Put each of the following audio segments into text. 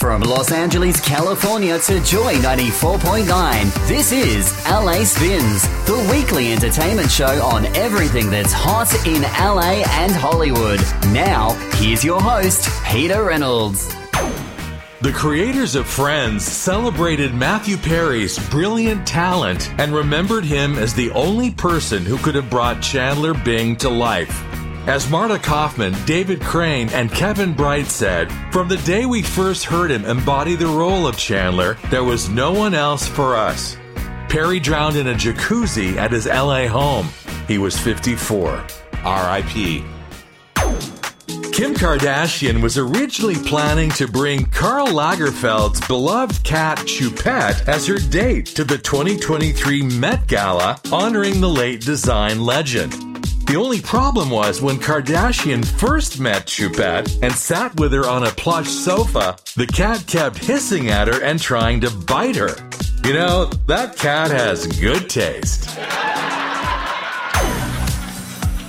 From Los Angeles, California to Joy 94.9, this is LA Spinz, the weekly entertainment show on everything that's hot in LA and Hollywood. Now, here's your host, Peter Reynolds. The creators of Friends celebrated Matthew Perry's brilliant talent and remembered him as the only person who could have brought Chandler Bing to life. As Marta Kauffman, David Crane, and Kevin Bright said, from the day we first heard him embody the role of Chandler, there was no one else for us. Perry drowned in a jacuzzi at his LA home. He was 54. R.I.P. Kim Kardashian was originally planning to bring Karl Lagerfeld's beloved cat Choupette as her date to the 2023 Met Gala, honoring the late design legend. The only problem was when Kardashian first met Choupette and sat with her on a plush sofa, the cat kept hissing at her and trying to bite her. You know, that cat has good taste.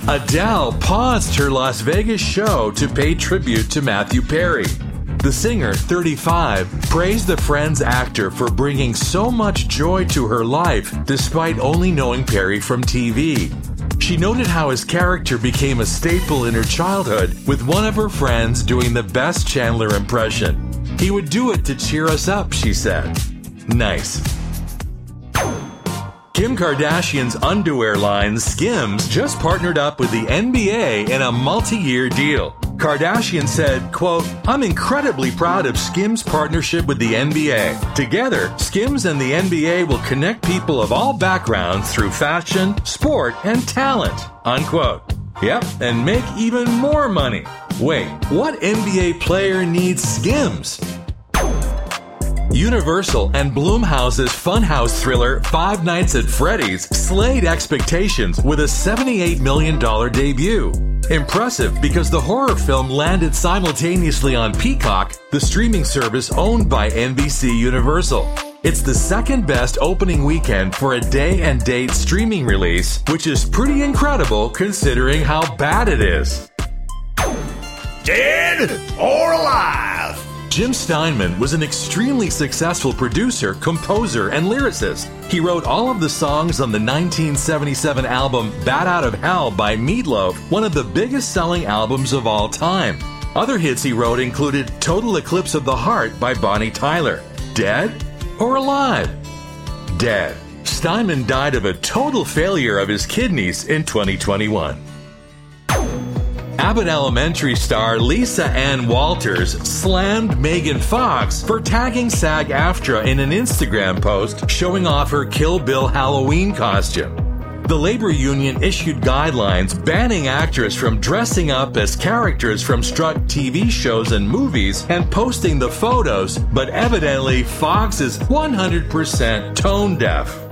Adele paused her Las Vegas show to pay tribute to Matthew Perry. The singer, 35, praised the Friends actor for bringing so much joy to her life despite only knowing Perry from TV. She noted how his character became a staple in her childhood, with one of her friends doing the best Chandler impression. He would do it to cheer us up, she said. Nice. Kim Kardashian's underwear line Skims just partnered up with the NBA in a multi-year deal. Kardashian said, quote, I'm incredibly proud of Skims' partnership with the NBA. Together, Skims and the NBA will connect people of all backgrounds through fashion, sport, and talent, unquote. Yep, and make even more money. Wait, what NBA player needs Skims? Universal and Blumhouse's Funhouse thriller Five Nights at Freddy's slayed expectations with a $78 million debut. Impressive because the horror film landed simultaneously on Peacock, the streaming service owned by NBC Universal. It's the second best opening weekend for a day and date streaming release, which is pretty incredible considering how bad it is. Dead or alive? Jim Steinman was an extremely successful producer, composer, and lyricist. He wrote all of the songs on the 1977 album Bat Out of Hell by Meatloaf, one of the biggest selling albums of all time. Other hits he wrote included Total Eclipse of the Heart by Bonnie Tyler, Dead or Alive? Dead. Steinman died of a total failure of his kidneys in 2021. Abbott Elementary star Lisa Ann Walters slammed Megan Fox for tagging SAG AFTRA in an Instagram post showing off her Kill Bill Halloween costume. The labor union issued guidelines banning actors from dressing up as characters from struck TV shows and movies and posting the photos, but evidently Fox is 100% tone deaf.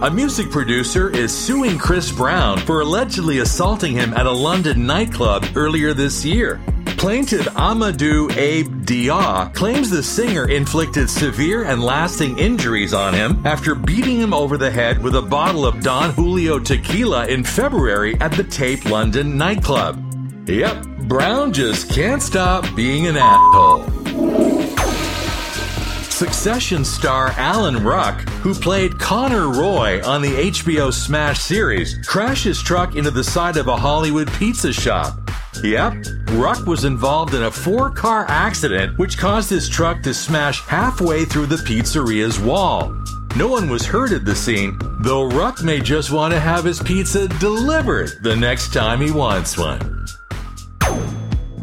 A music producer is suing Chris Brown for allegedly assaulting him at a London nightclub earlier this year. Plaintiff Amadou Abe Diaw claims the singer inflicted severe and lasting injuries on him after beating him over the head with a bottle of Don Julio tequila in February at the Tape London nightclub. Yep, Brown just can't stop being an asshole. Succession star Alan Ruck, who played Connor Roy on the HBO Smash series, crashed his truck into the side of a Hollywood pizza shop. Yep, Ruck was involved in a four car accident which caused his truck to smash halfway through the pizzeria's wall. No one was hurt at the scene, though Ruck may just want to have his pizza delivered the next time he wants one.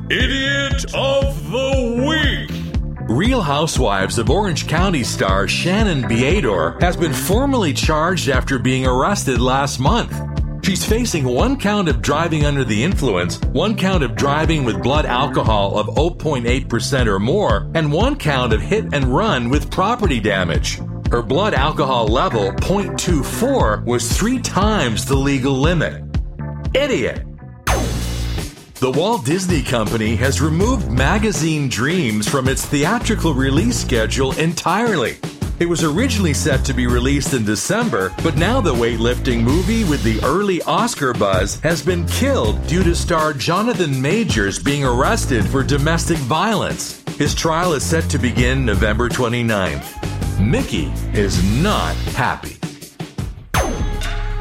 Idiot of Week! Real Housewives of Orange County star Shannon Beador has been formally charged after being arrested last month. She's facing one count of driving under the influence, one count of driving with blood alcohol of 0.8% or more, and one count of hit and run with property damage. Her blood alcohol level, 0.24, was three times the legal limit. Idiot! The Walt Disney Company has removed Magazine Dreams from its theatrical release schedule entirely. It was originally set to be released in December, but now the weightlifting movie with the early Oscar buzz has been killed due to star Jonathan Majors being arrested for domestic violence. His trial is set to begin November 29th. Mickey is not happy.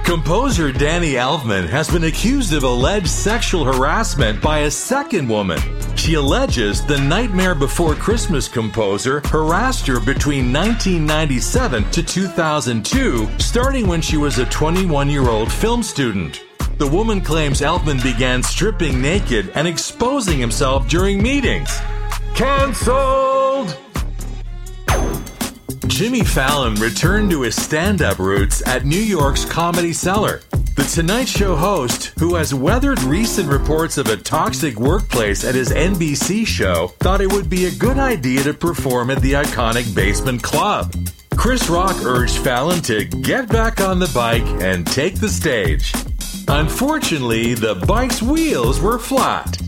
Composer Danny Elfman has been accused of alleged sexual harassment by a second woman. She alleges the Nightmare Before Christmas composer harassed her between 1997 to 2002, starting when she was a 21 year old film student. The woman claims Elfman began stripping naked and exposing himself during meetings. Cancelled! Jimmy Fallon returned to his stand up roots at New York's Comedy Cellar. The Tonight Show host, who has weathered recent reports of a toxic workplace at his NBC show, thought it would be a good idea to perform at the iconic Basement Club. Chris Rock urged Fallon to get back on the bike and take the stage. Unfortunately, the bike's wheels were flat.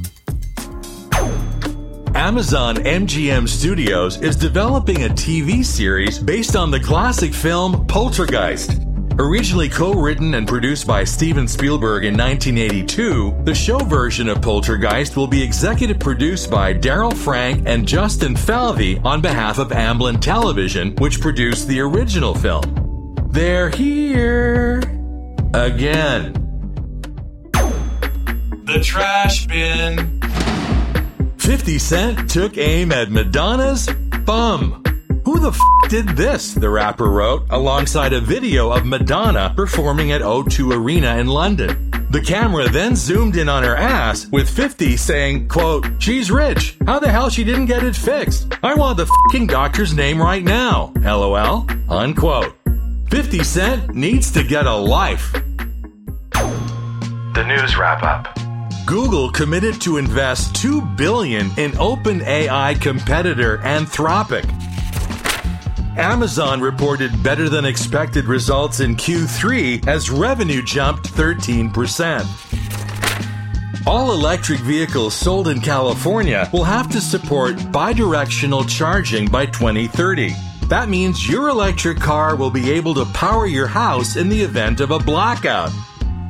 Amazon MGM Studios is developing a TV series based on the classic film Poltergeist. Originally co written and produced by Steven Spielberg in 1982, the show version of Poltergeist will be executive produced by Darryl Frank and Justin Falvey on behalf of Amblin Television, which produced the original film. They're here again. The trash bin. 50 Cent took aim at Madonna's bum. Who the f did this? The rapper wrote, alongside a video of Madonna performing at O2 Arena in London. The camera then zoomed in on her ass, with 50 saying, quote, She's rich. How the hell she didn't get it fixed? I want the fucking doctor's name right now. LOL. Unquote. 50 Cent needs to get a life. The news wrap up. Google committed to invest 2 billion in OpenAI competitor Anthropic. Amazon reported better than expected results in Q3 as revenue jumped 13%. All electric vehicles sold in California will have to support bidirectional charging by 2030. That means your electric car will be able to power your house in the event of a blackout.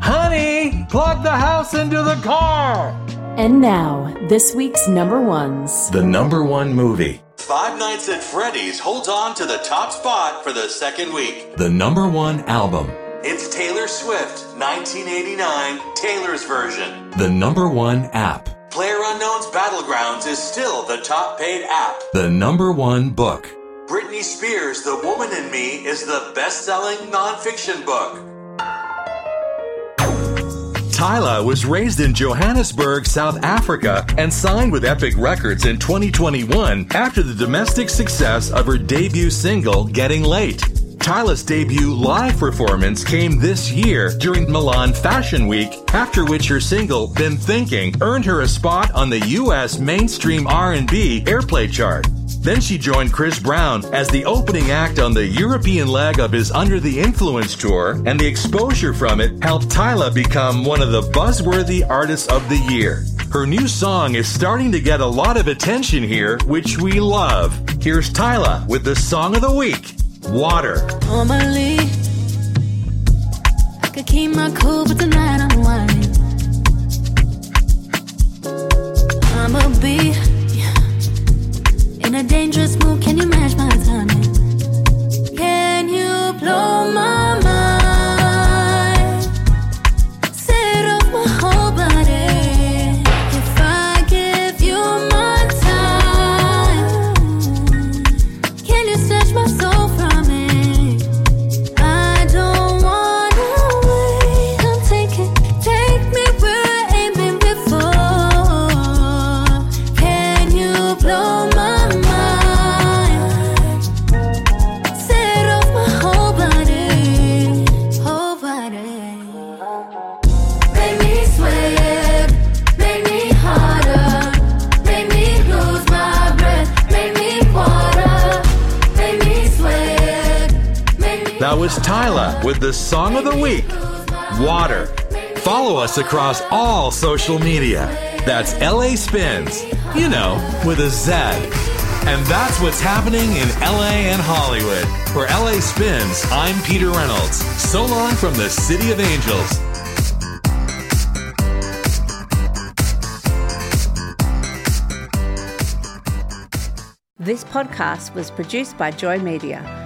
Honey, plug the house into the car! And now, this week's number ones. The number one movie. Five Nights at Freddy's holds on to the top spot for the second week. The number one album. It's Taylor Swift, 1989, Taylor's version. The number one app. Player Unknown's Battlegrounds is still the top paid app. The number one book. Britney Spears' The Woman in Me is the best selling nonfiction book. Tyla was raised in Johannesburg, South Africa, and signed with Epic Records in 2021 after the domestic success of her debut single, Getting Late. Tyla's debut live performance came this year during Milan Fashion Week, after which her single "Been Thinking" earned her a spot on the U.S. mainstream R&B airplay chart. Then she joined Chris Brown as the opening act on the European leg of his Under the Influence tour, and the exposure from it helped Tyla become one of the buzzworthy artists of the year. Her new song is starting to get a lot of attention here, which we love. Here's Tyla with the song of the week, Water. Normally, I could keep my cool, but tonight I'm whining. With the song of the week, Water. Follow us across all social media. That's LA Spinz, you know, with a Z. And that's what's happening in LA and Hollywood. For LA Spinz, I'm Peter Reynolds. So long from the City of Angels. This podcast was produced by Joy Media.